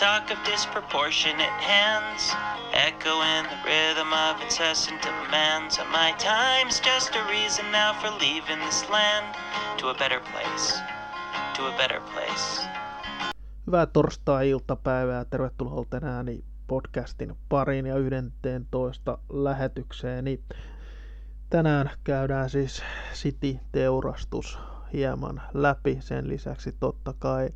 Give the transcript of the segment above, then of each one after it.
talk of disproportionate hands, echoing the rhythm of incessant demands. And my time's just a reason now for leaving this land to a better place, to a better place. Hyvää torstai-iltapäivää. Tervetuloa tänään podcastin pariin ja 11 lähetykseeni. Tänään käydään siis City-teurastus hieman läpi. Sen lisäksi totta kai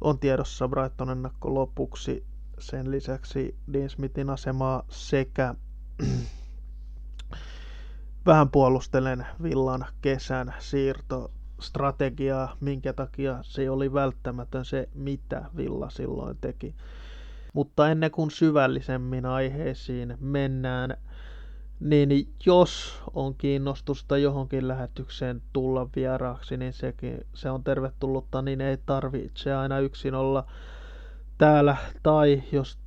on tiedossa Brighton ennakko lopuksi. Sen lisäksi Dean Smithin asemaa sekä vähän puolustelen Villan kesän siirto strategiaa, minkä takia se oli välttämätön se, mitä Villa silloin teki. Mutta ennen kuin syvällisemmin aiheisiin mennään, niin jos on kiinnostusta johonkin lähetykseen tulla vieraaksi, niin sekin, se on tervetullutta, niin ei tarvitse aina yksin olla täällä. Tai jos,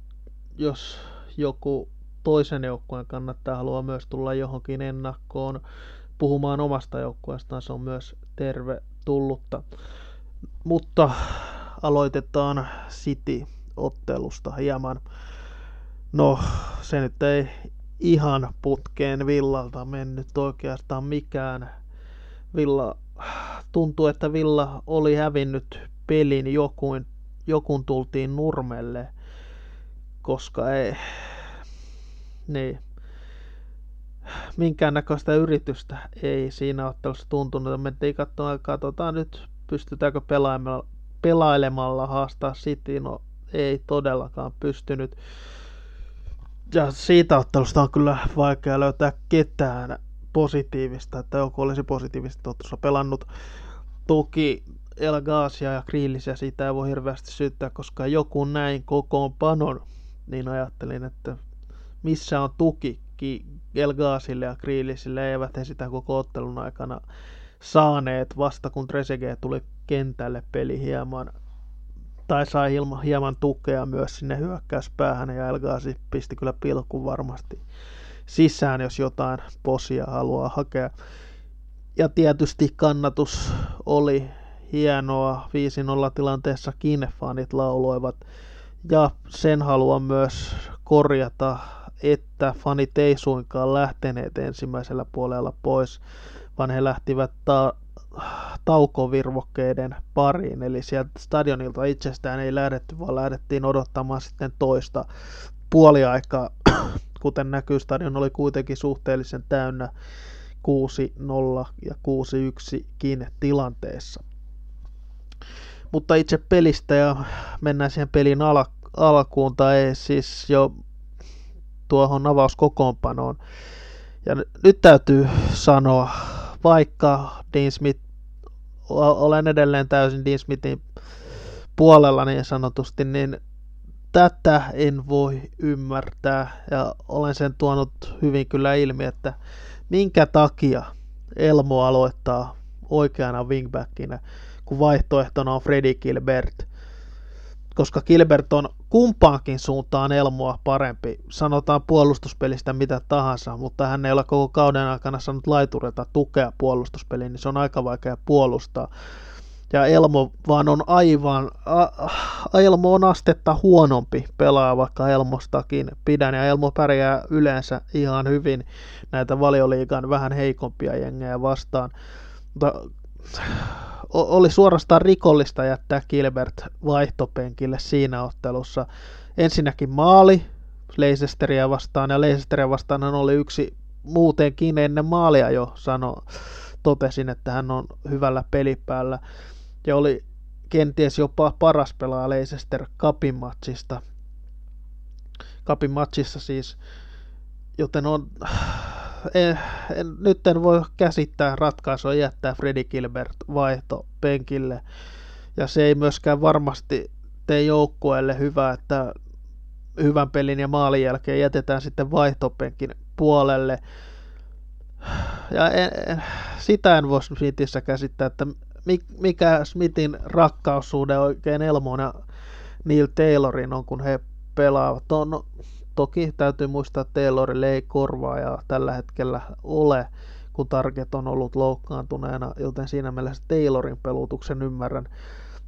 jos joku toisen joukkueen kannattaa haluaa myös tulla johonkin ennakkoon puhumaan omasta joukkueestaan, se on myös tervetullutta. Mutta aloitetaan City-ottelusta hieman. No, se nyt ei ihan putkeen Villalta mennyt oikeastaan mikään. Villa, tuntuu, että Villa oli hävinnyt pelin jokuin, jokun tultiin nurmelle, koska ei, niin, minkäännäköistä yritystä ei siinä ottelussa tuntunut. Mentiin katsomaan, katsotaan nyt pystytäänkö pelailemalla, pelailemalla haastaa City. No ei todellakaan pystynyt ja siitä ottelusta on kyllä vaikea löytää ketään positiivista, että joku olisi positiivisesti ottelussa pelannut. Toki El Gazia ja Kriillisiä siitä ei voi hirveästi syyttää, koska joku näin kokoonpanon, niin ajattelin, että missä on tuki El Gazille ja Kriillisille, eivät he sitä koko ottelun aikana saaneet vasta kun Trezeguet tuli kentälle peli hieman tai sai ilma, hieman tukea myös sinne hyökkäyspäähän ja Elgaasi pisti kyllä pilkun varmasti sisään, jos jotain posia haluaa hakea. Ja tietysti kannatus oli hienoa. 5-0 tilanteessa kiinnefanit lauloivat. Ja sen haluan myös korjata, että fanit ei suinkaan lähteneet ensimmäisellä puolella pois, vaan he lähtivät ta- taukovirvokkeiden pariin, eli sieltä stadionilta itsestään ei lähdetty, vaan lähdettiin odottamaan sitten toista puoliaikaa. Kuten näkyy, stadion oli kuitenkin suhteellisen täynnä 6-0 ja 6-1 kiinni tilanteessa. Mutta itse pelistä ja mennään siihen pelin al- alkuun tai siis jo tuohon avauskokoonpanoon. Ja nyt täytyy sanoa, vaikka Dean Smith, olen edelleen täysin Dean Smithin puolella niin sanotusti, niin tätä en voi ymmärtää. Ja olen sen tuonut hyvin kyllä ilmi, että minkä takia Elmo aloittaa oikeana wingbackinä, kun vaihtoehtona on Freddy Gilbert – koska Gilbert on kumpaankin suuntaan Elmoa parempi. Sanotaan puolustuspelistä mitä tahansa, mutta hän ei ole koko kauden aikana saanut laiturilta tukea puolustuspeliin, niin se on aika vaikea puolustaa. Ja Elmo vaan on aivan, a, Elmo on astetta huonompi pelaa, vaikka Elmostakin pidän, ja Elmo pärjää yleensä ihan hyvin näitä valioliigan vähän heikompia jengejä vastaan. Mutta oli suorastaan rikollista jättää Gilbert vaihtopenkille siinä ottelussa. Ensinnäkin maali Leicesteria vastaan, ja Leicesteria vastaan hän oli yksi muutenkin ennen maalia jo sano, totesin, että hän on hyvällä pelipäällä. Ja oli kenties jopa paras pelaa Leicester Cupin matsista. Cupin matsissa siis, joten on en, nyt en voi käsittää ratkaisua jättää Freddy Gilbert vaihto penkille. Ja se ei myöskään varmasti tee joukkueelle hyvää, että hyvän pelin ja maalin jälkeen jätetään sitten vaihtopenkin puolelle. Ja en, en, sitä en voi Smithissä käsittää, että mikä Smithin rakkaussuhde oikein Elmon ja Neil Taylorin on, kun he pelaavat. On, no, Toki täytyy muistaa, että Taylorille ei korvaa ja tällä hetkellä ole, kun Target on ollut loukkaantuneena, joten siinä mielessä Taylorin pelutuksen ymmärrän.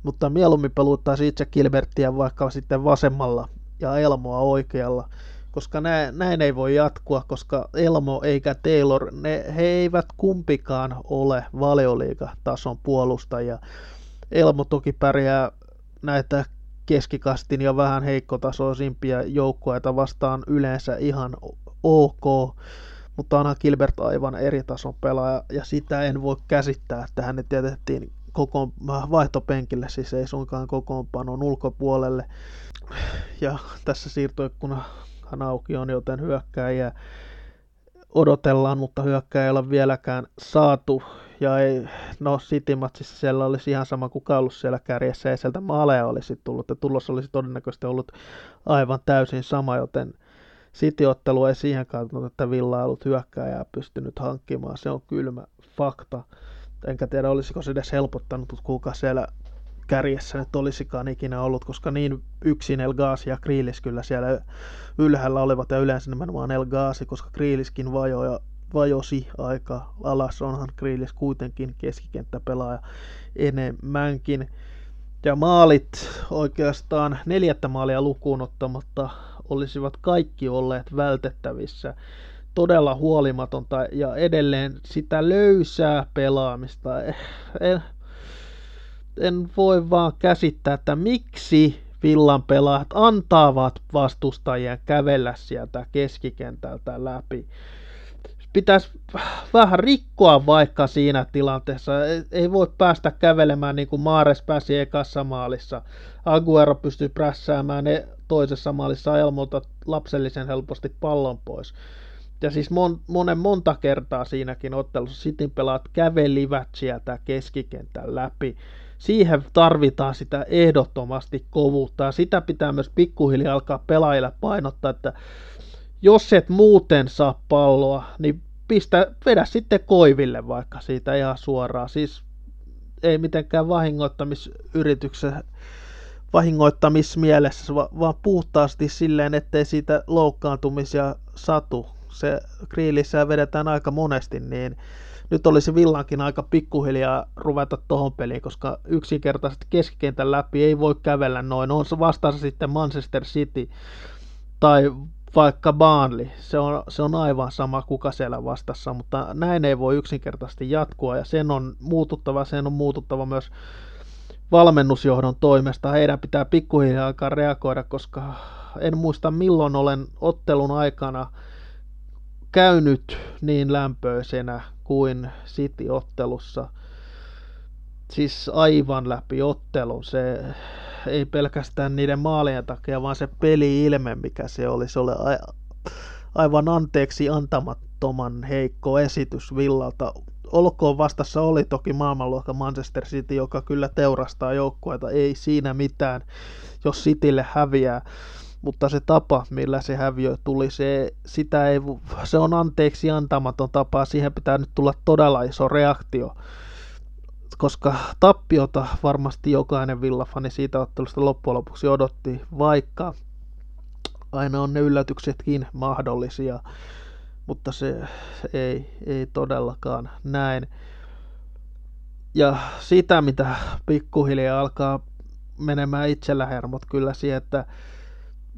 mutta mieluummin peluttaisi itse Gilberttiä vaikka sitten vasemmalla ja Elmoa oikealla, koska näin, näin ei voi jatkua, koska Elmo eikä Taylor, ne, he eivät kumpikaan ole valioliigatason puolustajia. Elmo toki pärjää näitä keskikastin ja vähän heikkotasoisimpia joukkueita vastaan yleensä ihan ok, mutta onhan Gilbert aivan eri tason pelaaja, ja sitä en voi käsittää, että hänet jätettiin koko vaihtopenkille, siis ei suinkaan kokoonpanon ulkopuolelle. Ja tässä siirtoikkunahan auki on, joten hyökkääjä odotellaan, mutta hyökkääjä ei ole vieläkään saatu. Ja ei, no City-matsissa siellä olisi ihan sama kuin ollut siellä kärjessä, ja sieltä maaleja olisi tullut, ja tulos olisi todennäköisesti ollut aivan täysin sama, joten City-ottelu ei siihen katsonut, että Villa ollut hyökkääjää pystynyt hankkimaan, se on kylmä fakta. Enkä tiedä, olisiko se edes helpottanut, kuka siellä kärjessä nyt olisikaan ikinä ollut, koska niin yksin El Ghazi ja Kriilis kyllä siellä ylhäällä olivat ja yleensä nimenomaan El Ghazi, koska Kriiliskin vajoja, vajosi aika alas, onhan Kriilis kuitenkin keskikenttäpelaaja enemmänkin. Ja maalit oikeastaan neljättä maalia lukuun ottamatta olisivat kaikki olleet vältettävissä. Todella huolimatonta ja edelleen sitä löysää pelaamista. En, en voi vaan käsittää, että miksi Villan pelaajat antavat vastustajien kävellä sieltä keskikentältä läpi pitäisi vähän rikkoa vaikka siinä tilanteessa. Ei voi päästä kävelemään niin kuin Maares pääsi ekassa maalissa. Aguero pystyy prässäämään ne toisessa maalissa Elmolta lapsellisen helposti pallon pois. Ja siis mon, monen monta kertaa siinäkin ottelussa Sitin pelaat kävelivät sieltä keskikentän läpi. Siihen tarvitaan sitä ehdottomasti kovuutta ja sitä pitää myös pikkuhiljaa alkaa pelaajille painottaa, että jos et muuten saa palloa, niin pistä, vedä sitten koiville vaikka siitä ihan suoraan. Siis ei mitenkään vahingoittamisyrityksessä vahingoittamismielessä, vaan puhtaasti silleen, ettei siitä loukkaantumisia satu. Se kriilissä vedetään aika monesti, niin nyt olisi Villankin aika pikkuhiljaa ruveta tuohon peliin, koska yksinkertaisesti keskikentän läpi ei voi kävellä noin. On se vastaansa sitten Manchester City tai vaikka Baanli, se on, se on aivan sama kuka siellä vastassa, mutta näin ei voi yksinkertaisesti jatkua ja sen on muututtava, sen on muututtava myös valmennusjohdon toimesta. Heidän pitää pikkuhiljaa alkaa reagoida, koska en muista milloin olen ottelun aikana käynyt niin lämpöisenä kuin City-ottelussa. Siis aivan läpi ottelun. Se ei pelkästään niiden maalien takia, vaan se peli-ilme, mikä se oli. Se oli aivan anteeksi antamattoman heikko esitys Villalta. Olkoon vastassa oli toki maailmanluokka Manchester City, joka kyllä teurastaa joukkueita, ei siinä mitään, jos Citylle häviää. Mutta se tapa, millä se häviö tuli, se, sitä ei, se on anteeksi antamaton tapa. Siihen pitää nyt tulla todella iso reaktio koska tappiota varmasti jokainen villafani siitä ottelusta loppujen lopuksi odotti, vaikka aina on ne yllätyksetkin mahdollisia, mutta se, ei, ei todellakaan näin. Ja sitä, mitä pikkuhiljaa alkaa menemään itsellä hermot kyllä siihen, että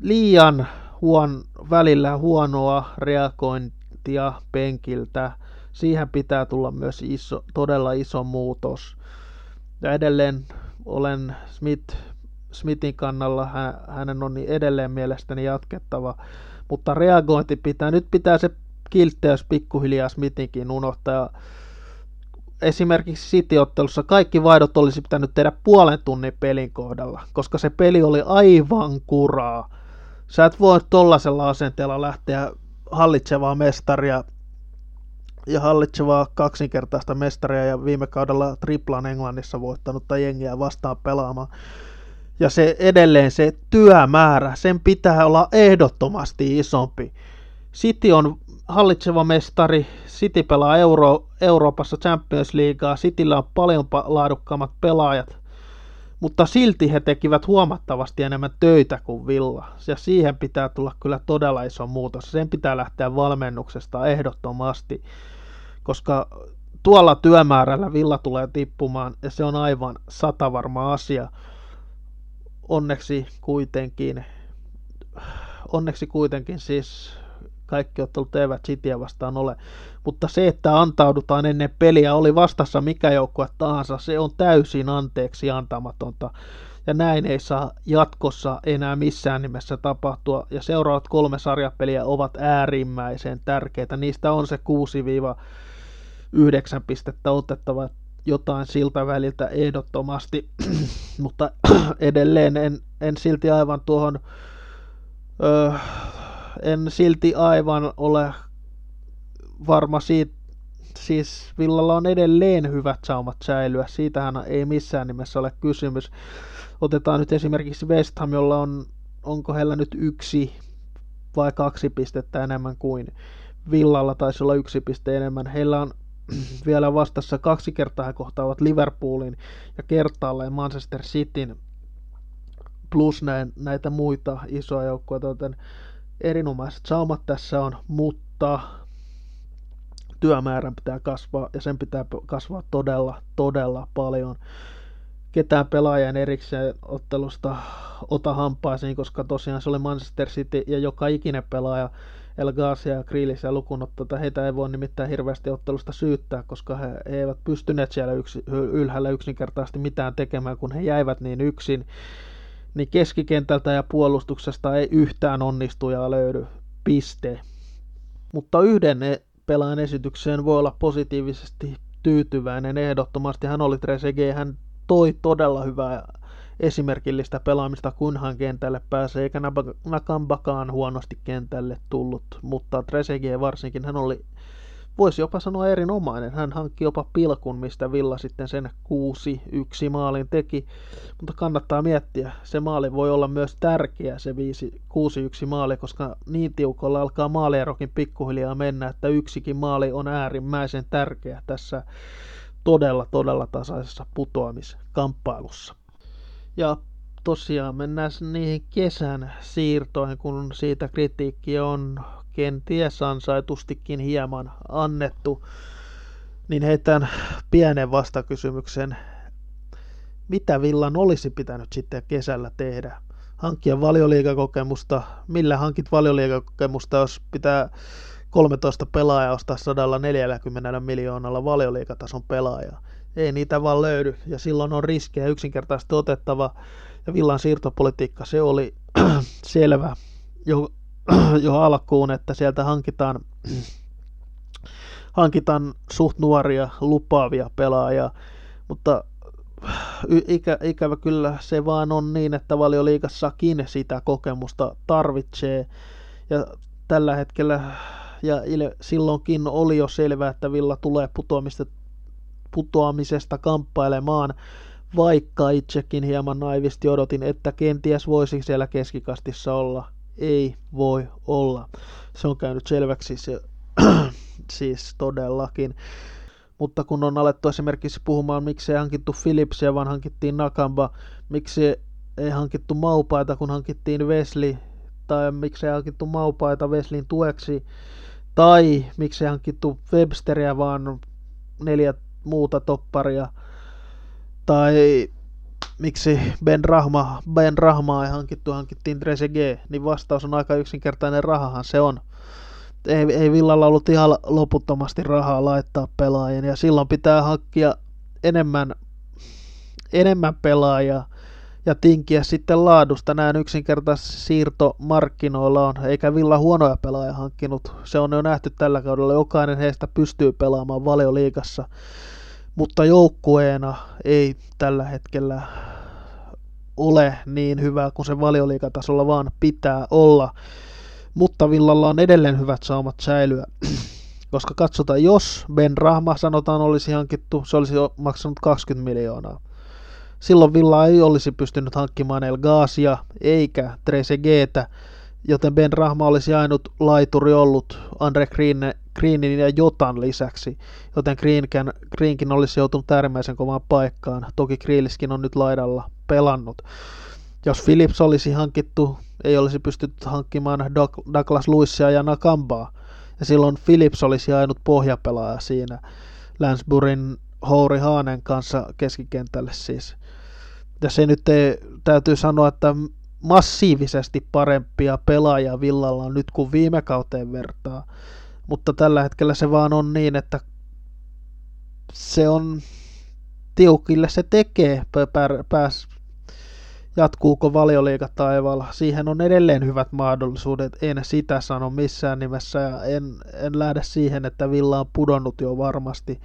liian huon, välillä huonoa reagointia penkiltä – siihen pitää tulla myös iso, todella iso muutos. Ja edelleen olen Smith, Smithin kannalla, hänen on niin edelleen mielestäni jatkettava, mutta reagointi pitää, nyt pitää se kiltteys pikkuhiljaa Smithinkin unohtaa. Esimerkiksi City-ottelussa kaikki vaihdot olisi pitänyt tehdä puolen tunnin pelin kohdalla, koska se peli oli aivan kuraa. Sä et voi tollaisella asenteella lähteä hallitsevaa mestaria ja hallitsevaa kaksinkertaista mestaria ja viime kaudella triplan Englannissa voittanutta jengiä vastaan pelaamaan. Ja se edelleen se työmäärä, sen pitää olla ehdottomasti isompi. City on hallitseva mestari, City pelaa Euro, Euroopassa Champions Leaguea, Cityllä on paljon laadukkaammat pelaajat, mutta silti he tekivät huomattavasti enemmän töitä kuin Villa. Ja siihen pitää tulla kyllä todella iso muutos. Sen pitää lähteä valmennuksesta ehdottomasti koska tuolla työmäärällä Villa tulee tippumaan ja se on aivan satavarma asia. Onneksi kuitenkin, onneksi kuitenkin siis kaikki ottelut eivät Cityä vastaan ole. Mutta se, että antaudutaan ennen peliä, oli vastassa mikä joukkue tahansa, se on täysin anteeksi antamatonta. Ja näin ei saa jatkossa enää missään nimessä tapahtua. Ja seuraavat kolme sarjapeliä ovat äärimmäisen tärkeitä. Niistä on se 6-9 pistettä otettava jotain siltä väliltä ehdottomasti. Mutta edelleen en, en silti aivan tuohon öö, en silti aivan ole varma siitä, siis Villalla on edelleen hyvät saumat säilyä, siitähän ei missään nimessä ole kysymys. Otetaan nyt esimerkiksi West Ham, jolla on, onko heillä nyt yksi vai kaksi pistettä enemmän kuin Villalla taisi olla yksi piste enemmän. Heillä on vielä vastassa kaksi kertaa he kohtaavat Liverpoolin ja kertaalleen Manchester Cityn plus näitä muita isoja joukkoja, joten erinomaiset saumat tässä on, mutta työmäärän pitää kasvaa ja sen pitää kasvaa todella, todella paljon. Ketään pelaajan erikseen ottelusta ota hampaisiin, koska tosiaan se oli Manchester City ja joka ikinen pelaaja El Ghazi ja lukunotto, heitä ei voi nimittäin hirveästi ottelusta syyttää, koska he, he eivät pystyneet siellä yksi, ylhäällä yksinkertaisesti mitään tekemään, kun he jäivät niin yksin niin keskikentältä ja puolustuksesta ei yhtään onnistujaa löydy. Piste. Mutta yhden e- pelaajan esitykseen voi olla positiivisesti tyytyväinen ehdottomasti. Hän oli Trezeguet, hän toi todella hyvää esimerkillistä pelaamista, kunhan kentälle pääsee, eikä Nakambakaan huonosti kentälle tullut, mutta Trezeguet varsinkin, hän oli voisi jopa sanoa erinomainen. Hän hankki jopa pilkun, mistä Villa sitten sen 6-1 maalin teki. Mutta kannattaa miettiä, se maali voi olla myös tärkeä, se 6-1 maali, koska niin tiukolla alkaa maalierokin pikkuhiljaa mennä, että yksikin maali on äärimmäisen tärkeä tässä todella, todella tasaisessa putoamiskamppailussa. Ja tosiaan mennään niihin kesän siirtoihin, kun siitä kritiikki on kenties ansaitustikin hieman annettu, niin heitän pienen vastakysymyksen. Mitä Villan olisi pitänyt sitten kesällä tehdä? Hankkia valioliikakokemusta. Millä hankit valioliikakokemusta, jos pitää 13 pelaajaa ostaa 140 miljoonalla valioliikatason pelaajaa? Ei niitä vaan löydy, ja silloin on riskejä yksinkertaisesti otettava. Ja Villan siirtopolitiikka, se oli selvä jo jo alkuun, että sieltä hankitaan, hankitaan suht nuoria, lupaavia pelaajia, mutta ikä, ikävä kyllä se vaan on niin, että valioliikassakin sitä kokemusta tarvitsee, ja tällä hetkellä ja silloinkin oli jo selvää, että Villa tulee putoamista, putoamisesta kamppailemaan, vaikka itsekin hieman naivisti odotin, että kenties voisi siellä keskikastissa olla ei voi olla. Se on käynyt selväksi se, siis todellakin. Mutta kun on alettu esimerkiksi puhumaan, miksi ei hankittu Philipsia, vaan hankittiin Nakamba, miksi ei hankittu Maupaita, kun hankittiin Wesley, tai miksi ei hankittu Maupaita Wesleyin tueksi, tai miksi ei hankittu Websteriä, vaan neljä muuta topparia, tai miksi Ben, Rahma, ben Rahmaa ei hankittu, hankittiin Trezeguet, niin vastaus on aika yksinkertainen, rahahan se on. Ei, ei Villalla ollut ihan loputtomasti rahaa laittaa pelaajien, ja silloin pitää hankkia enemmän, enemmän pelaajia ja tinkiä sitten laadusta. Näin yksinkertaisesti siirto markkinoilla on, eikä Villa huonoja pelaajia hankkinut. Se on jo nähty tällä kaudella. Jokainen heistä pystyy pelaamaan valioliigassa mutta joukkueena ei tällä hetkellä ole niin hyvä kuin se valioliikatasolla vaan pitää olla. Mutta Villalla on edelleen hyvät saumat säilyä. Koska katsotaan, jos Ben Rahma sanotaan olisi hankittu, se olisi maksanut 20 miljoonaa. Silloin Villa ei olisi pystynyt hankkimaan El Gazia eikä Trezeguetä, joten Ben Rahma olisi ainut laituri ollut Andre Green, Greenin ja Jotan lisäksi, joten Greenkin, Greenkin olisi joutunut äärimmäisen kovaan paikkaan. Toki Grealiskin on nyt laidalla pelannut. Jos Philips olisi hankittu, ei olisi pystytty hankkimaan Douglas Luissia ja Nakambaa, ja silloin Philips olisi ainut pohjapelaaja siinä. Lansburin Houri Haanen kanssa keskikentälle siis. Ja se nyt ei, täytyy sanoa, että massiivisesti parempia pelaajia Villalla on nyt kuin viime kauteen vertaa. Mutta tällä hetkellä se vaan on niin, että se on tiukille se tekee pääs, jatkuuko valioliiga taivaalla. Siihen on edelleen hyvät mahdollisuudet, en sitä sano missään nimessä ja en, en lähde siihen, että Villa on pudonnut jo varmasti.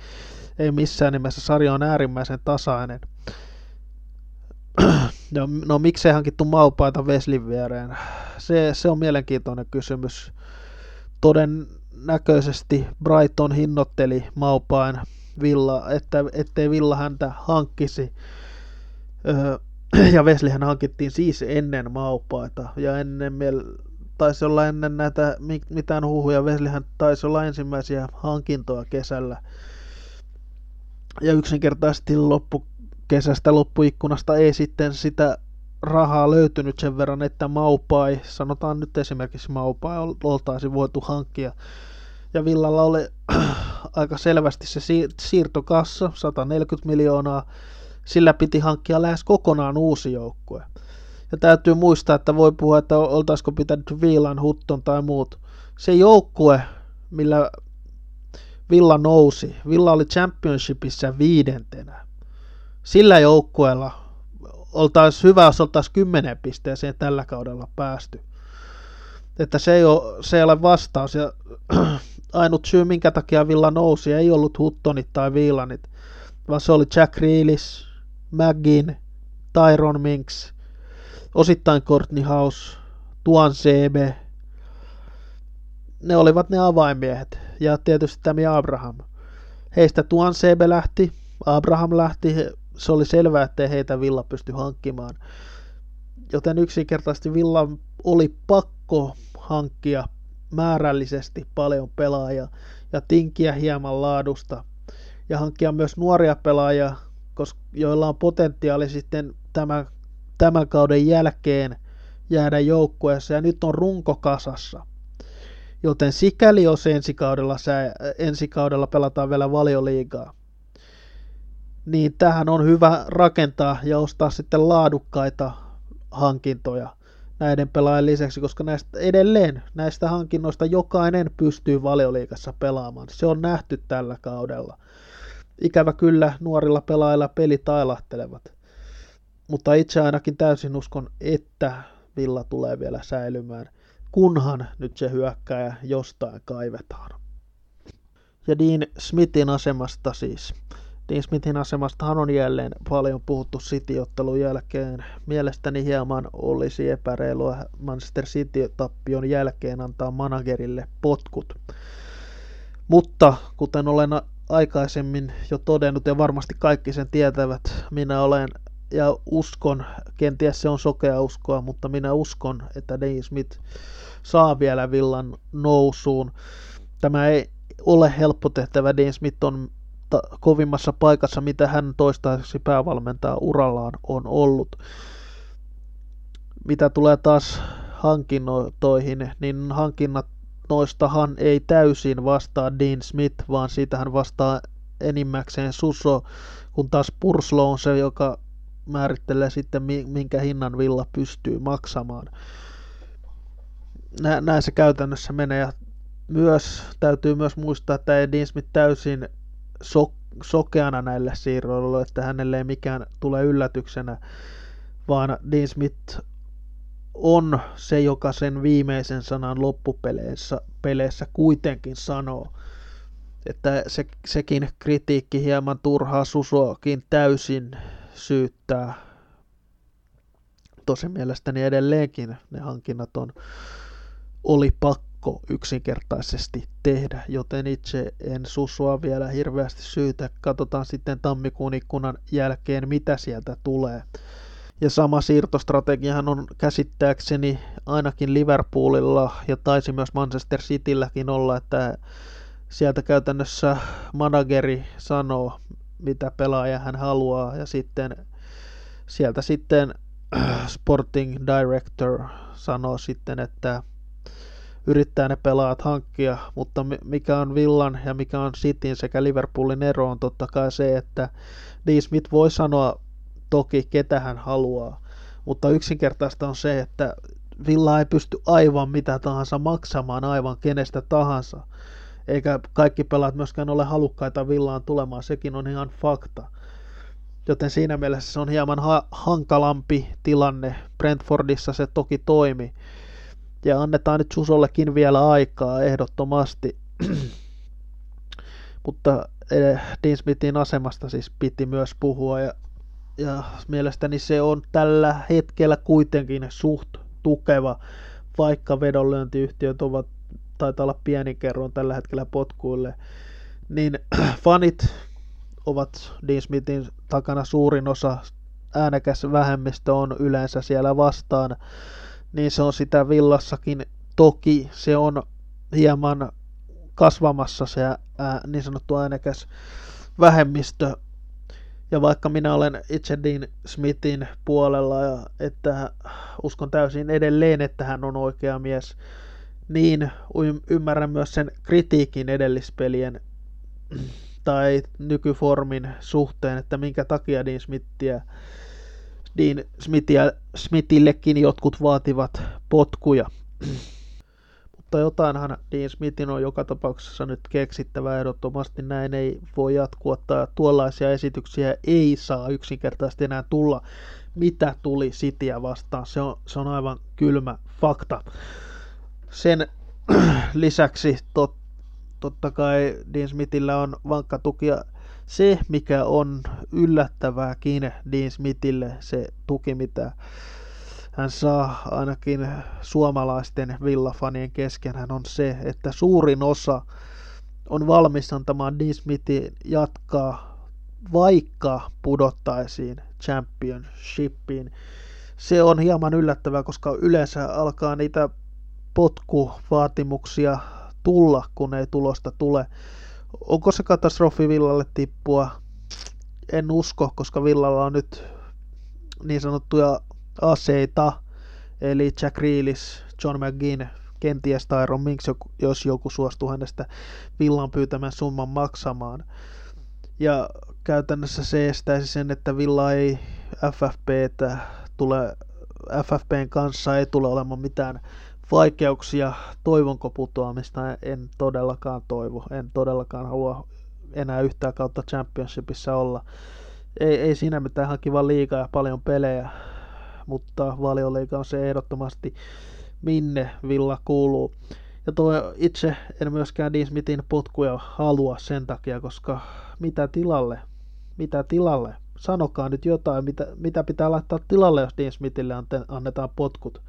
Ei missään nimessä, sarja on äärimmäisen tasainen. No, no miksei hankittu maupaita Veslin viereen? Se, se on mielenkiintoinen kysymys. Todennäköisesti Brighton hinnoitteli maupain Villa, että, ettei Villa häntä hankkisi. Öö, ja Veslihän hankittiin siis ennen maupaita ja ennen taisi olla ennen näitä mitään huhuja. Veslihän taisi olla ensimmäisiä hankintoja kesällä. Ja yksinkertaisesti loppu kesästä loppuikkunasta ei sitten sitä rahaa löytynyt sen verran, että maupai, sanotaan nyt esimerkiksi maupai, oltaisiin voitu hankkia. Ja Villalla oli aika selvästi se siirtokassa, 140 miljoonaa, sillä piti hankkia lähes kokonaan uusi joukkue. Ja täytyy muistaa, että voi puhua, että oltaisiko pitänyt Viilan, Hutton tai muut. Se joukkue, millä Villa nousi, Villa oli championshipissa viidentenä. Sillä joukkueella oltaisiin hyvä, jos oltaisiin kymmenen pisteeseen tällä kaudella päästy. Että se ei ole, se ei ole vastaus. Ja ainut syy, minkä takia Villa nousi, ei ollut Huttonit tai Viilanit, vaan se oli Jack Reelis, McGinn, Tyron Minks, osittain Courtney House, Tuan Sebe. Ne olivat ne avaimiehet ja tietysti Tammy Abraham. Heistä Tuan Sebe lähti, Abraham lähti, se oli selvää, ettei heitä Villa pysty hankkimaan. Joten yksinkertaisesti Villa oli pakko hankkia määrällisesti paljon pelaajia ja tinkiä hieman laadusta ja hankkia myös nuoria pelaajia, koska, joilla on potentiaali sitten tämän, tämän kauden jälkeen jäädä joukkueessa ja nyt on runko kasassa. Joten sikäli jos ensi kaudella, sä, ensi kaudella pelataan vielä valioliigaa, niin tähän on hyvä rakentaa ja ostaa sitten laadukkaita hankintoja näiden pelaajien lisäksi, koska näistä edelleen näistä hankinnoista jokainen pystyy valioliikassa pelaamaan. Se on nähty tällä kaudella. Ikävä kyllä nuorilla pelaajilla pelit ailahtelevat. Mutta itse ainakin täysin uskon, että Villa tulee vielä säilymään, kunhan nyt se hyökkääjä jostain kaivetaan. Ja Dean Smithin asemasta siis. Dean Smithin asemastahan on jälleen paljon puhuttu City-ottelun jälkeen. Mielestäni hieman olisi epäreilua Manchester City-tappion jälkeen antaa managerille potkut. Mutta kuten olen aikaisemmin jo todennut ja varmasti kaikki sen tietävät, minä olen ja uskon, kenties se on sokea uskoa, mutta minä uskon, että Dean Smith saa vielä villan nousuun. Tämä ei ole helppo tehtävä. Dean Smith on kovimmassa paikassa, mitä hän toistaiseksi päävalmentaa urallaan on ollut. Mitä tulee taas hankinnoihin, niin hankinnat noistahan ei täysin vastaa Dean Smith, vaan siitä hän vastaa enimmäkseen Suso, kun taas Purslo on se, joka määrittelee sitten, minkä hinnan Villa pystyy maksamaan. Näin se käytännössä menee ja myös, täytyy myös muistaa, että ei Dean Smith täysin so, sokeana näille siirroille, että hänelle ei mikään tule yllätyksenä, vaan Dean Smith on se, joka sen viimeisen sanan loppupeleissä peleissä kuitenkin sanoo. Että se, sekin kritiikki hieman turhaa Susoakin täysin syyttää. Tosin mielestäni edelleenkin ne hankinnat on, oli pakko yksinkertaisesti tehdä, joten itse en Susua vielä hirveästi syytä. Katsotaan sitten tammikuun ikkunan jälkeen, mitä sieltä tulee. Ja sama siirtostrategiahan on käsittääkseni ainakin Liverpoolilla ja taisi myös Manchester Citylläkin olla, että sieltä käytännössä manageri sanoo, mitä pelaaja hän haluaa ja sitten sieltä sitten Sporting Director sanoo sitten, että yrittää ne pelaat hankkia, mutta mikä on Villan ja mikä on Cityn sekä Liverpoolin ero on totta kai se, että Dean Smith voi sanoa toki ketä hän haluaa, mutta yksinkertaista on se, että Villa ei pysty aivan mitä tahansa maksamaan aivan kenestä tahansa, eikä kaikki pelaat myöskään ole halukkaita Villaan tulemaan, sekin on ihan fakta. Joten siinä mielessä se on hieman ha- hankalampi tilanne. Brentfordissa se toki toimi. Ja annetaan nyt Susollekin vielä aikaa ehdottomasti. Mutta eh, Dean Smithin asemasta siis piti myös puhua ja, ja mielestäni se on tällä hetkellä kuitenkin suht tukeva, vaikka vedonlyöntiyhtiöt ovat, taitaa olla pieni kerron tällä hetkellä potkuille, niin fanit ovat Dean Smithin takana suurin osa, äänekäs vähemmistö on yleensä siellä vastaan, niin se on sitä villassakin. Toki se on hieman kasvamassa se ää, niin sanottu äänekäs vähemmistö. Ja vaikka minä olen itse Dean Smithin puolella, ja että uskon täysin edelleen, että hän on oikea mies, niin ymmärrän myös sen kritiikin edellispelien tai nykyformin suhteen, että minkä takia Dean Smithia, Dean Smithia, Smithillekin jotkut vaativat potkuja. Mutta jotainhan Dean Smithin on joka tapauksessa nyt keksittävä ehdottomasti. Näin ei voi jatkua tai tuollaisia esityksiä ei saa yksinkertaisesti enää tulla. Mitä tuli Cityä vastaan, se on, se on aivan kylmä fakta. Sen lisäksi tot, totta kai Dean Smithillä on vankka tuki ja se, mikä on yllättävääkin Dean Smithille, se tuki, mitä hän saa ainakin suomalaisten villafanien kesken, hän on se, että suurin osa on valmis antamaan Dean Smithin jatkaa, vaikka pudottaisiin championshipiin. Se on hieman yllättävää, koska yleensä alkaa niitä potkuvaatimuksia tulla, kun ei tulosta tule. Onko se katastrofi Villalle tippua? En usko, koska Villalla on nyt niin sanottuja aseita, eli Jack Reelis, John McGinn, kenties Tyron Minks, jos joku suostuu hänestä Villan pyytämään summan maksamaan. Ja käytännössä se estäisi sen, että Villa ei FFPtä tule, FFPn kanssa ei tule olemaan mitään vaikeuksia. Toivonko putoamista? En todellakaan toivo. En todellakaan halua enää yhtään kautta Championshipissa olla. Ei, ei siinä mitään ihan kiva liikaa ja paljon pelejä, mutta valioliiga on se ehdottomasti, minne Villa kuuluu. Ja tuo itse en myöskään Dean Smithin potkuja halua sen takia, koska mitä tilalle? Mitä tilalle? Sanokaa nyt jotain, mitä, mitä pitää laittaa tilalle, jos Dean Smithille annetaan potkut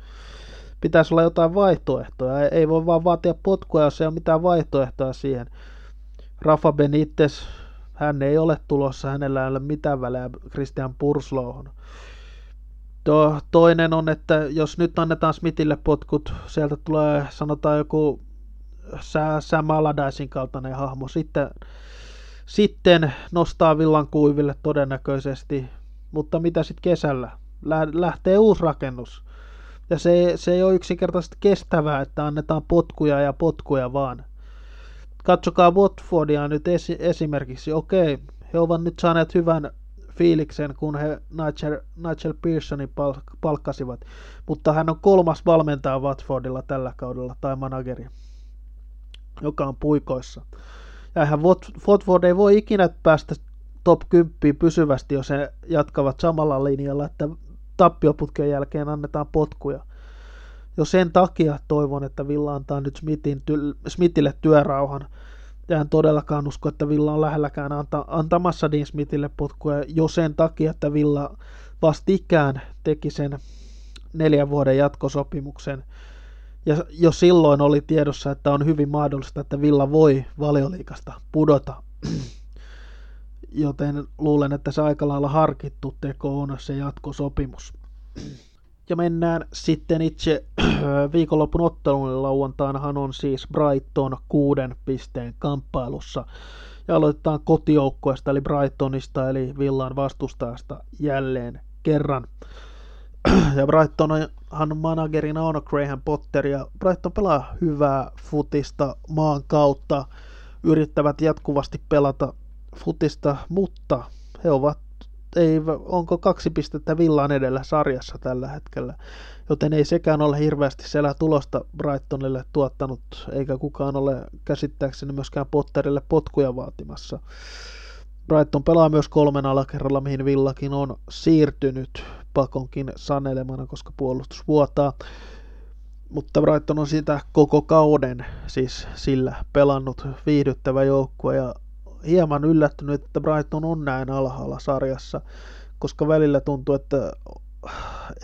pitäisi olla jotain vaihtoehtoja. Ei voi vaan vaatia potkua, jos ei ole mitään vaihtoehtoja siihen. Rafa Benitez, hän ei ole tulossa, hänellä ei ole mitään väliä Christian Purslohon. To, toinen on, että jos nyt annetaan Smithille potkut, sieltä tulee sanotaan joku Sam Aladaisin kaltainen hahmo, sitten, sitten nostaa villan kuiville todennäköisesti, mutta mitä sitten kesällä? Lähtee uusi rakennus ja se, se ei ole yksinkertaisesti kestävää, että annetaan potkuja ja potkuja vaan. Katsokaa Watfordia nyt esi- esimerkiksi. Okei, he ovat nyt saaneet hyvän fiiliksen, kun he Nigel, Nigel Pearsonin pal- palkkasivat. Mutta hän on kolmas valmentaja Watfordilla tällä kaudella, tai manageri, joka on puikoissa. Ja hän Watford ei voi ikinä päästä top 10 pysyvästi, jos he jatkavat samalla linjalla, että tappioputken jälkeen annetaan potkuja. Jo sen takia toivon, että Villa antaa nyt Smithin, Smithille työrauhan. Ja en todellakaan usko, että Villa on lähelläkään anta, antamassa Dean Smithille potkuja jo sen takia, että Villa vastikään teki sen neljän vuoden jatkosopimuksen. Ja jo silloin oli tiedossa, että on hyvin mahdollista, että Villa voi valioliikasta pudota. Joten luulen, että se aika lailla harkittu teko on se jatkosopimus. Ja mennään sitten itse viikonlopun otteluun. Lauantainahan on siis Brighton kuuden pisteen kamppailussa. Ja aloitetaan kotijoukkoista eli Brightonista eli Villan vastustajasta jälleen kerran. ja Brightonhan managerina on Graham Potter ja Brighton pelaa hyvää futista maan kautta, yrittävät jatkuvasti pelata futista, mutta he ovat ei, onko kaksi pistettä Villaan edellä sarjassa tällä hetkellä, joten ei sekään ole hirveästi siellä tulosta Brightonille tuottanut, eikä kukaan ole käsittääkseni myöskään Potterille potkuja vaatimassa. Brighton pelaa myös kolmen alakerralla, mihin Villakin on siirtynyt pakonkin sanelemana, koska puolustus vuotaa. Mutta Brighton on sitä koko kauden siis sillä pelannut viihdyttävä joukkue ja hieman yllättynyt, että Brighton on näin alhaalla sarjassa, koska välillä tuntuu, että,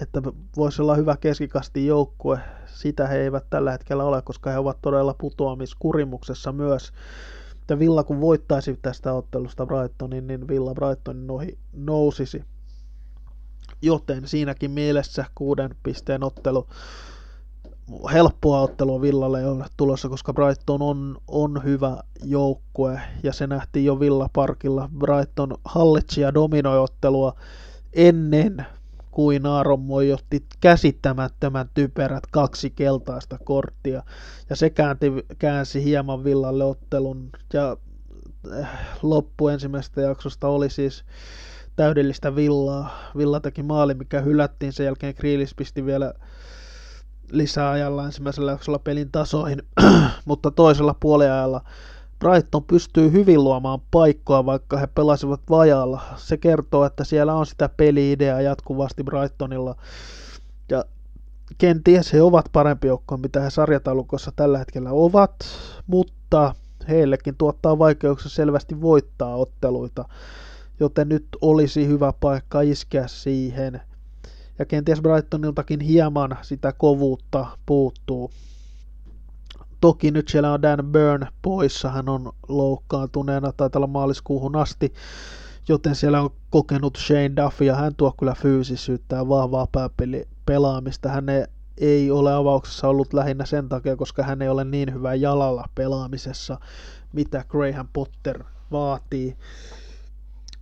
että voisi olla hyvä keskikasti joukkue. Sitä he eivät tällä hetkellä ole, koska he ovat todella putoamiskurimuksessa myös. Että Villa kun voittaisi tästä ottelusta Brightonin, niin Villa Brightonin ohi nousisi. Joten siinäkin mielessä kuuden pisteen ottelu helppoa ottelua Villalle ole tulossa, koska Brighton on, on hyvä joukkue ja se nähtiin jo Villa Parkilla. Brighton hallitsi ja dominoi ottelua ennen kuin Aaron otti käsittämättömän typerät kaksi keltaista korttia ja se käänti, käänsi hieman Villalle ottelun ja eh, loppu ensimmäisestä jaksosta oli siis täydellistä Villaa. Villa teki maali, mikä hylättiin, sen jälkeen Kriilis pisti vielä lisäajalla ensimmäisellä jaksolla pelin tasoihin, mutta toisella puoliajalla Brighton pystyy hyvin luomaan paikkoa, vaikka he pelasivat vajaalla. Se kertoo, että siellä on sitä peli-ideaa jatkuvasti Brightonilla. Ja kenties he ovat parempi joukko, mitä he sarjataulukossa tällä hetkellä ovat, mutta heillekin tuottaa vaikeuksia selvästi voittaa otteluita, joten nyt olisi hyvä paikka iskeä siihen – ja kenties Brightoniltakin hieman sitä kovuutta puuttuu. Toki nyt siellä on Dan Burn poissa, hän on loukkaantuneena, taitaa olla maaliskuuhun asti, joten siellä on kokenut Shane Duffy ja hän tuo kyllä fyysisyyttä ja vahvaa pääpeli pelaamista. Hän ei ole avauksessa ollut lähinnä sen takia, koska hän ei ole niin hyvä jalalla pelaamisessa, mitä Graham Potter vaatii.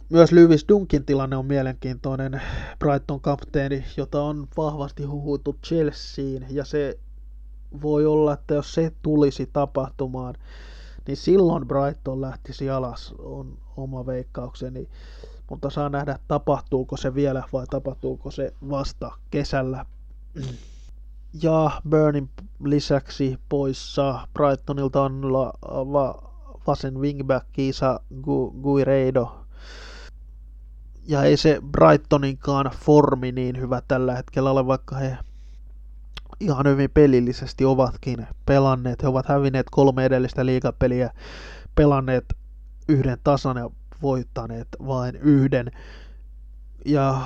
Myös Lewis Dunkin tilanne on mielenkiintoinen. Brighton kapteeni, jota on vahvasti huhuttu Chelseain, ja se voi olla, että jos se tulisi tapahtumaan, niin silloin Brighton lähtisi alas, on oma veikkaukseni. Mutta saa nähdä, tapahtuuko se vielä vai tapahtuuko se vasta kesällä. Ja Burnin lisäksi poissa Brightonilta on va, vasen wingback Kiisa Guireido, ja ei se Brightoninkaan formi niin hyvä tällä hetkellä ole, vaikka he ihan hyvin pelillisesti ovatkin pelanneet. He ovat hävinneet kolme edellistä liigapeliä, pelanneet yhden tasan ja voittaneet vain yhden. Ja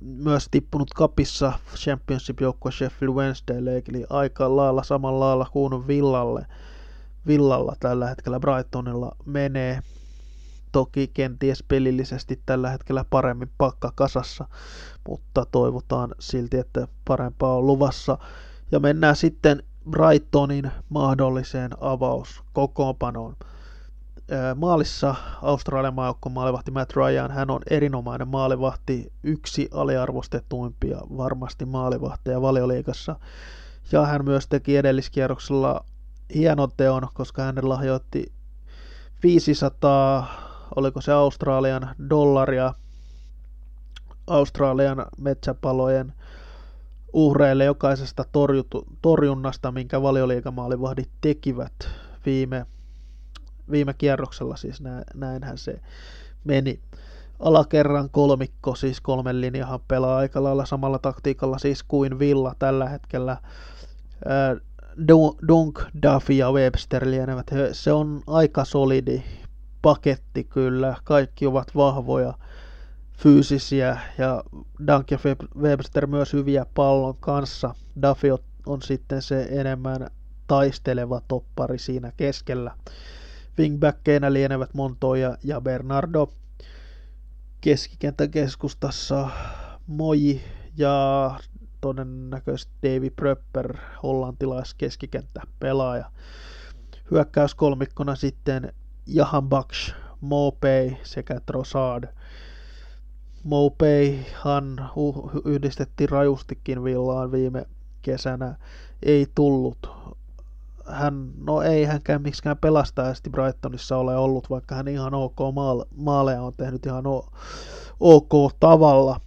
myös tippunut kapissa Championship-joukkue Sheffield Wednesdaylle, eli aika lailla samalla lailla kuin Villalle. Villalla tällä hetkellä Brightonilla menee toki kenties pelillisesti tällä hetkellä paremmin pakka kasassa, mutta toivotaan silti, että parempaa on luvassa. Ja mennään sitten Brightonin mahdolliseen avauskokoonpanoon. Maalissa Australian maajoukko maalivahti Matt Ryan, hän on erinomainen maalivahti, yksi aliarvostetuimpia varmasti maalivahteja valioliikassa. Ja hän myös teki edelliskierroksella hienon teon, koska hän lahjoitti 500 oliko se Australian dollaria Australian metsäpalojen uhreille jokaisesta torjutu, torjunnasta, minkä valioliikamaalivahdit tekivät viime, viime kierroksella, siis nä, näinhän se meni. Alakerran kolmikko, siis kolmen linjahan pelaa aika lailla samalla taktiikalla siis kuin Villa tällä hetkellä. Dunk, Duffy ja Webster lienevät. Se on aika solidi paketti kyllä. Kaikki ovat vahvoja, fyysisiä ja Dunk ja Webster myös hyviä pallon kanssa. Duffy on sitten se enemmän taisteleva toppari siinä keskellä. Wingbackkeinä lienevät Montoya ja Bernardo. Keskikentän keskustassa Moji ja todennäköisesti Davy Pröpper, hollantilais keskikenttä pelaaja. Hyökkäyskolmikkona sitten Jahan Baksh, Mopey sekä Trossard. Mopeihan yhdistettiin rajustikin Villaan viime kesänä. Ei tullut. Hän, no ei hänkään miksikään pelastajasti Brightonissa ole ollut, vaikka hän ihan ok maaleja on tehnyt ihan ok tavalla.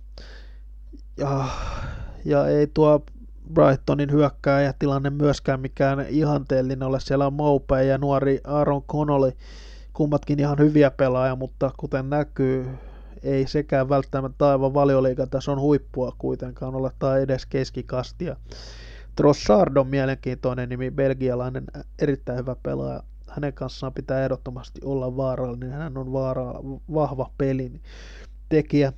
Ja, ja ei tuo Brightonin tilanne myöskään mikään ihanteellinen ole. Siellä on Mopey ja nuori Aaron Connolly, kummatkin ihan hyviä pelaajia, mutta kuten näkyy, ei sekään välttämättä aivan valioliikatason huippua kuitenkaan ole tai edes keskikastia. Trossard on mielenkiintoinen nimi, belgialainen, erittäin hyvä pelaaja. Hänen kanssaan pitää ehdottomasti olla vaarallinen, hän on vaara, vahva pelin tekijä.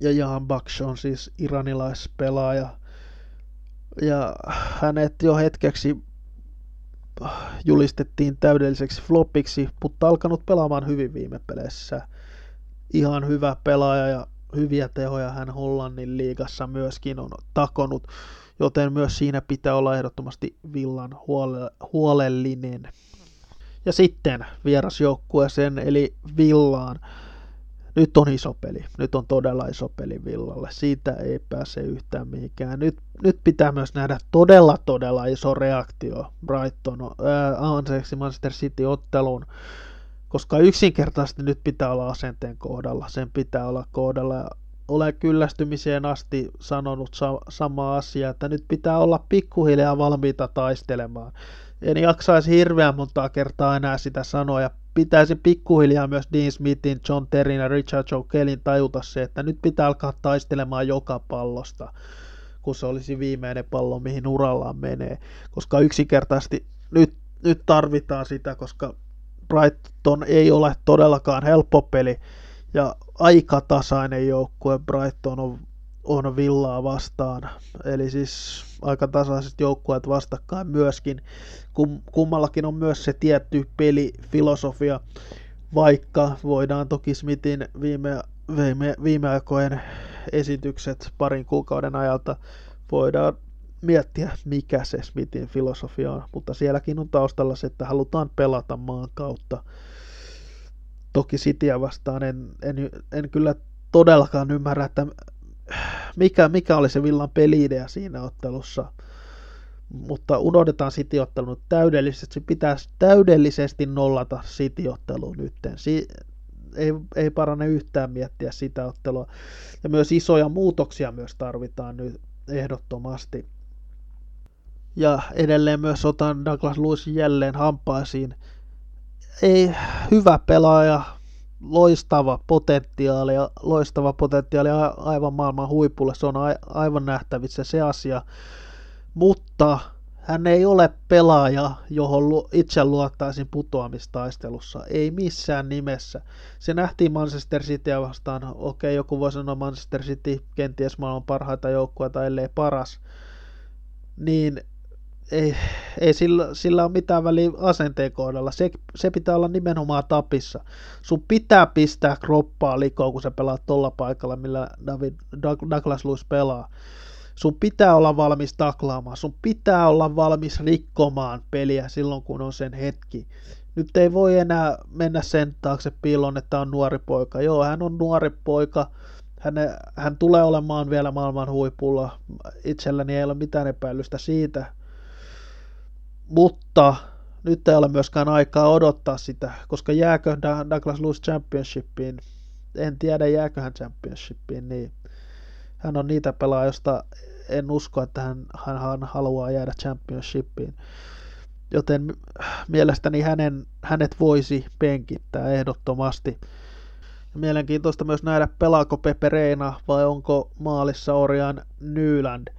Ja Jahan Baksh on siis iranilaispelaaja. Ja hänet jo hetkeksi julistettiin täydelliseksi floppiksi, mutta alkanut pelaamaan hyvin viime peleissä ihan hyvä pelaaja ja hyviä tehoja hän Hollannin liigassa myöskin on takonut, joten myös siinä pitää olla ehdottomasti Villan huole- huolellinen. Ja sitten vierasjoukkueeseen eli Villaan. Nyt on iso peli. Nyt on todella iso peli Villalle. Siitä ei pääse yhtään mihinkään. Nyt, nyt pitää myös nähdä todella, todella iso reaktio Brighton, ää, anteeksi, Manchester City otteluun koska yksinkertaisesti nyt pitää olla asenteen kohdalla, sen pitää olla kohdalla. Olen kyllästymiseen asti sanonut sa- sama asia, että nyt pitää olla pikkuhiljaa valmiita taistelemaan. En jaksaisi hirveän montaa kertaa enää sitä sanoa, ja pitäisi pikkuhiljaa myös Dean Smithin, John Terrin ja Richard Joe Kellin tajuta se, että nyt pitää alkaa taistelemaan joka pallosta, kun se olisi viimeinen pallo, mihin urallaan menee. Koska yksinkertaisesti nyt, nyt tarvitaan sitä, koska Brighton ei ole todellakaan helppo peli ja aika tasainen joukkue Brighton on, on Villaa vastaan. Eli siis aika tasaiset joukkueet vastakkain myöskin. Kum, kummallakin on myös se tietty pelifilosofia, vaikka voidaan toki Smithin viime, viime, viime aikojen esitykset parin kuukauden ajalta voidaan miettiä, mikä se Smithin filosofia on, mutta sielläkin on taustalla se, että halutaan pelata maan kautta. Toki Cityä vastaan en, en, en kyllä todellakaan ymmärrä, että mikä, mikä oli se Villan peliidea siinä ottelussa. Mutta unohdetaan City-ottelu täydellisesti. Pitäisi täydellisesti nollata City-ottelu nyt. Si- ei, ei parane yhtään miettiä sitä ottelua. Ja myös isoja muutoksia myös tarvitaan nyt ehdottomasti. Ja edelleen myös otan Douglas Lewis jälleen hampaisiin. Ei hyvä pelaaja, loistava potentiaali, loistava potentiaali aivan maailman huipulle, se on aivan nähtävissä se asia. Mutta hän ei ole pelaaja, johon itse luottaisin putoamistaistelussa. Ei missään nimessä. Se nähtiin Manchester Cityä vastaan. Okei, joku voi sanoa Manchester City kenties maailman parhaita joukkueita, ellei paras. Niin ei, ei sillä, sillä ole mitään väliä asenteen kohdalla. Se, se pitää olla nimenomaan tapissa. Sun pitää pistää kroppaa likoon, kun sä pelaat tuolla paikalla, millä David, Douglas Lewis pelaa. Sun pitää olla valmis taklaamaan, sun pitää olla valmis rikkomaan peliä silloin, kun on sen hetki. Nyt ei voi enää mennä sen taakse piilon, että on nuori poika. Joo, hän on nuori poika. Hän, hän tulee olemaan vielä maailman huipulla. Itselläni ei ole mitään epäilystä siitä mutta nyt ei ole myöskään aikaa odottaa sitä, koska jääkö Douglas Lewis Championshipiin, en tiedä jääkö hän Championshipiin, niin hän on niitä pelaajia, joista en usko, että hän, hän, hän haluaa jäädä Championshipiin. Joten mielestäni hänen, hänet voisi penkittää ehdottomasti. Mielenkiintoista myös nähdä, pelaako Pepe Reina vai onko maalissa Orian Nyland –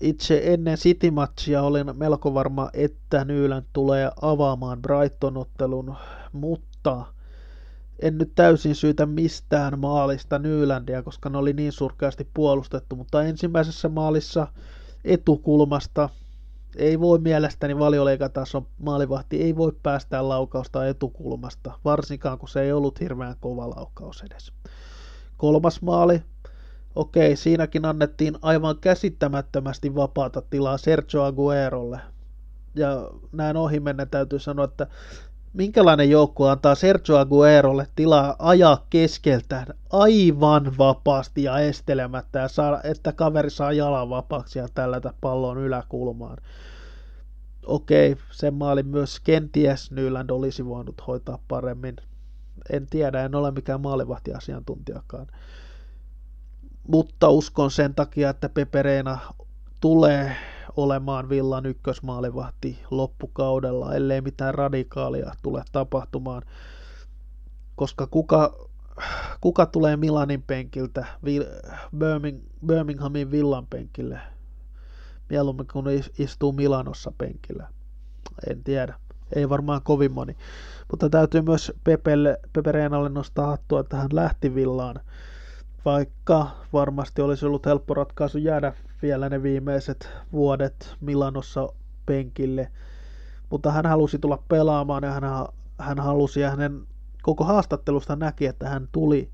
itse ennen City-matchia olin melko varma, että Nyland tulee avaamaan Brighton-ottelun, mutta en nyt täysin syytä mistään maalista Nylandia, koska ne oli niin surkeasti puolustettu, mutta ensimmäisessä maalissa etukulmasta ei voi mielestäni valioleikatason maalivahti ei voi päästää laukausta etukulmasta, varsinkaan kun se ei ollut hirveän kova laukaus edes. Kolmas maali, Okei, siinäkin annettiin aivan käsittämättömästi vapaata tilaa Sergio Aguerolle. Ja näin ohi mennä täytyy sanoa, että minkälainen joukko antaa Sergio Aguerolle tilaa ajaa keskeltään aivan vapaasti ja estelemättä ja saada, että kaveri saa jalan vapaaksi ja tällätä pallon yläkulmaan. Okei, sen maalin myös kenties Nyland olisi voinut hoitaa paremmin. En tiedä, en ole mikään maalivahtiasiantuntijakaan. Mutta uskon sen takia, että Pepereena tulee olemaan Villan ykkösmaalivahti loppukaudella, ellei mitään radikaalia tule tapahtumaan. Koska kuka, kuka tulee Milanin penkiltä Birminghamin Villan penkille? Mieluummin kun istuu Milanossa penkillä. En tiedä. Ei varmaan kovin moni. Mutta täytyy myös Pepelle, Pepe Reenalle nostaa hattua, että hän lähti Villaan. Vaikka varmasti olisi ollut helppo ratkaisu jäädä vielä ne viimeiset vuodet Milanossa penkille. Mutta hän halusi tulla pelaamaan ja hän, hän halusi ja hänen koko haastattelusta näki, että hän tuli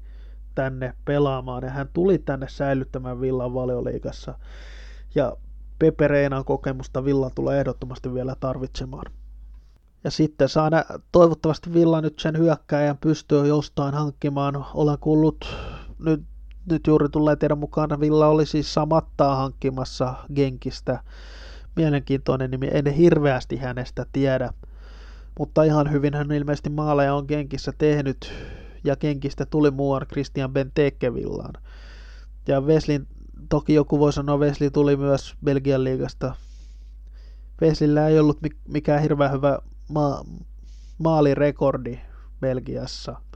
tänne pelaamaan ja hän tuli tänne säilyttämään Villan valioliikassa. Ja Pepe Reinan kokemusta Villa tulee ehdottomasti vielä tarvitsemaan. Ja sitten saa nä- toivottavasti Villa nyt sen hyökkäjän pystyy jostain hankkimaan. Olen kuullut nyt nyt juuri tulee tiedon mukaan Villa oli siis Samattaa hankkimassa Genkistä. Mielenkiintoinen nimi, en hirveästi hänestä tiedä. Mutta ihan hyvin hän ilmeisesti maaleja on Genkissä tehnyt. Ja Genkistä tuli muuan Christian Benteke Villaan. Ja Wesley, toki joku voi sanoa, Wesley tuli myös Belgian liigasta. Wesleyllä ei ollut mikään hirveän hyvä ma- maalirekordi Belgiassa –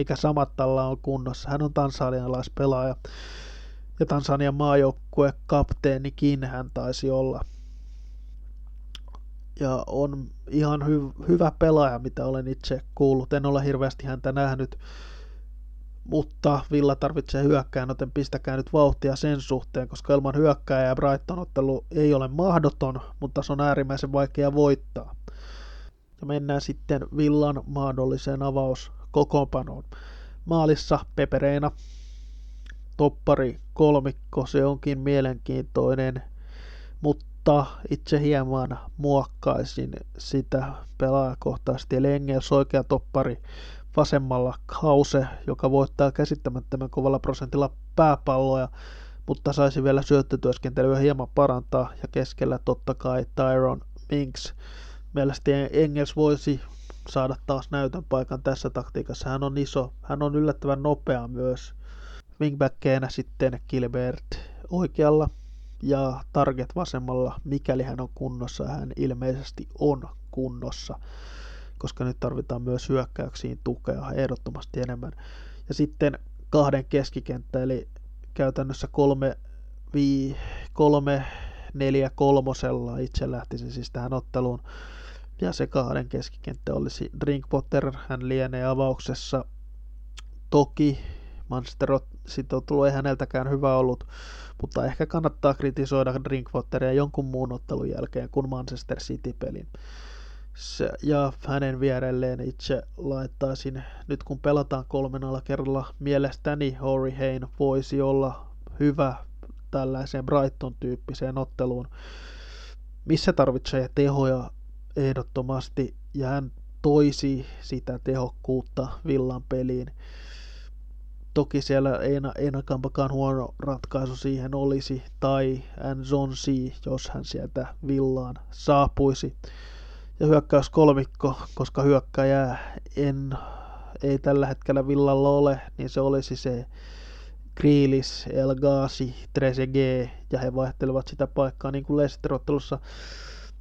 mikä Samattalla on kunnossa. Hän on tansanialaispelaaja ja Tansanian maajoukkue kapteenikin hän taisi olla. Ja on ihan hy- hyvä pelaaja, mitä olen itse kuullut. En ole hirveästi häntä nähnyt, mutta Villa tarvitsee hyökkään, joten pistäkää nyt vauhtia sen suhteen, koska ilman hyökkää ja Brighton-ottelu ei ole mahdoton, mutta se on äärimmäisen vaikea voittaa. Ja mennään sitten Villan mahdolliseen avaus kokoonpanoon. Maalissa Pepereena, toppari kolmikko, se onkin mielenkiintoinen, mutta itse hieman muokkaisin sitä pelaajakohtaisesti. Eli Engels oikea toppari, vasemmalla Kause, joka voittaa käsittämättömän kovalla prosentilla pääpalloja, mutta saisi vielä syöttötyöskentelyä hieman parantaa, ja keskellä totta kai Tyron Minks. Mielestäni Engels voisi saada taas näytön paikan tässä taktiikassa. Hän on iso, hän on yllättävän nopea myös. Wingbackkeenä sitten Gilbert oikealla ja Target vasemmalla, mikäli hän on kunnossa. Hän ilmeisesti on kunnossa, koska nyt tarvitaan myös hyökkäyksiin tukea ehdottomasti enemmän. Ja sitten kahden keskikenttä, eli käytännössä kolme, vii, kolme neljä kolmosella itse lähtisin siis tähän otteluun ja se kahden keskikenttä olisi Drinkwater, hän lienee avauksessa. Toki Manchester City ei häneltäkään hyvä ollut, mutta ehkä kannattaa kritisoida Drinkwateria jonkun muun ottelun jälkeen kuin Manchester City-pelin. Se, ja hänen vierelleen itse laittaisin, nyt kun pelataan kolmenalla kerralla, mielestäni Hori Hain voisi olla hyvä tällaiseen Brighton-tyyppiseen otteluun, missä tarvitsee tehoja ehdottomasti ja hän toisi sitä tehokkuutta Villan peliin. Toki siellä ei enakampakaan huono ratkaisu siihen olisi, tai Zonsi, jos hän sieltä Villaan saapuisi. Ja hyökkäys kolmikko, koska hyökkäjää en, ei tällä hetkellä Villalla ole, niin se olisi se Kriilis, El Trezeguet, ja he vaihtelevat sitä paikkaa niin kuin Leicester-ottelussa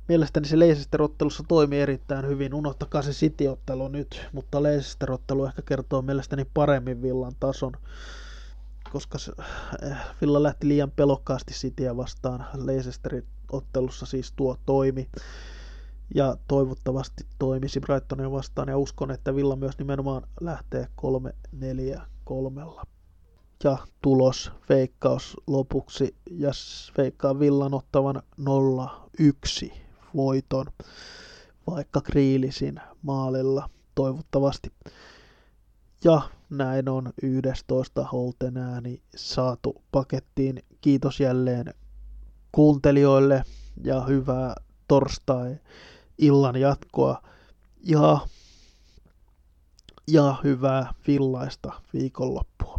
Mielestäni se Leicester-ottelussa toimi erittäin hyvin. Unohtakaa se City-ottelu nyt, mutta Leicester-ottelu ehkä kertoo mielestäni paremmin Villan tason, koska se, eh, Villa lähti liian pelokkaasti Cityä vastaan. Leicesterin ottelussa siis tuo toimi ja toivottavasti toimisi Brightonia vastaan ja uskon, että Villa myös nimenomaan lähtee 3-4-3. Ja tulos, veikkaus lopuksi ja veikkaa Villan ottavan 0-1 voiton, vaikka Kriilisin maalilla toivottavasti. Ja näin on 11 Holten ääni saatu pakettiin. Kiitos jälleen kuuntelijoille ja hyvää torstai illan jatkoa. Ja ja hyvää villaista viikonloppua.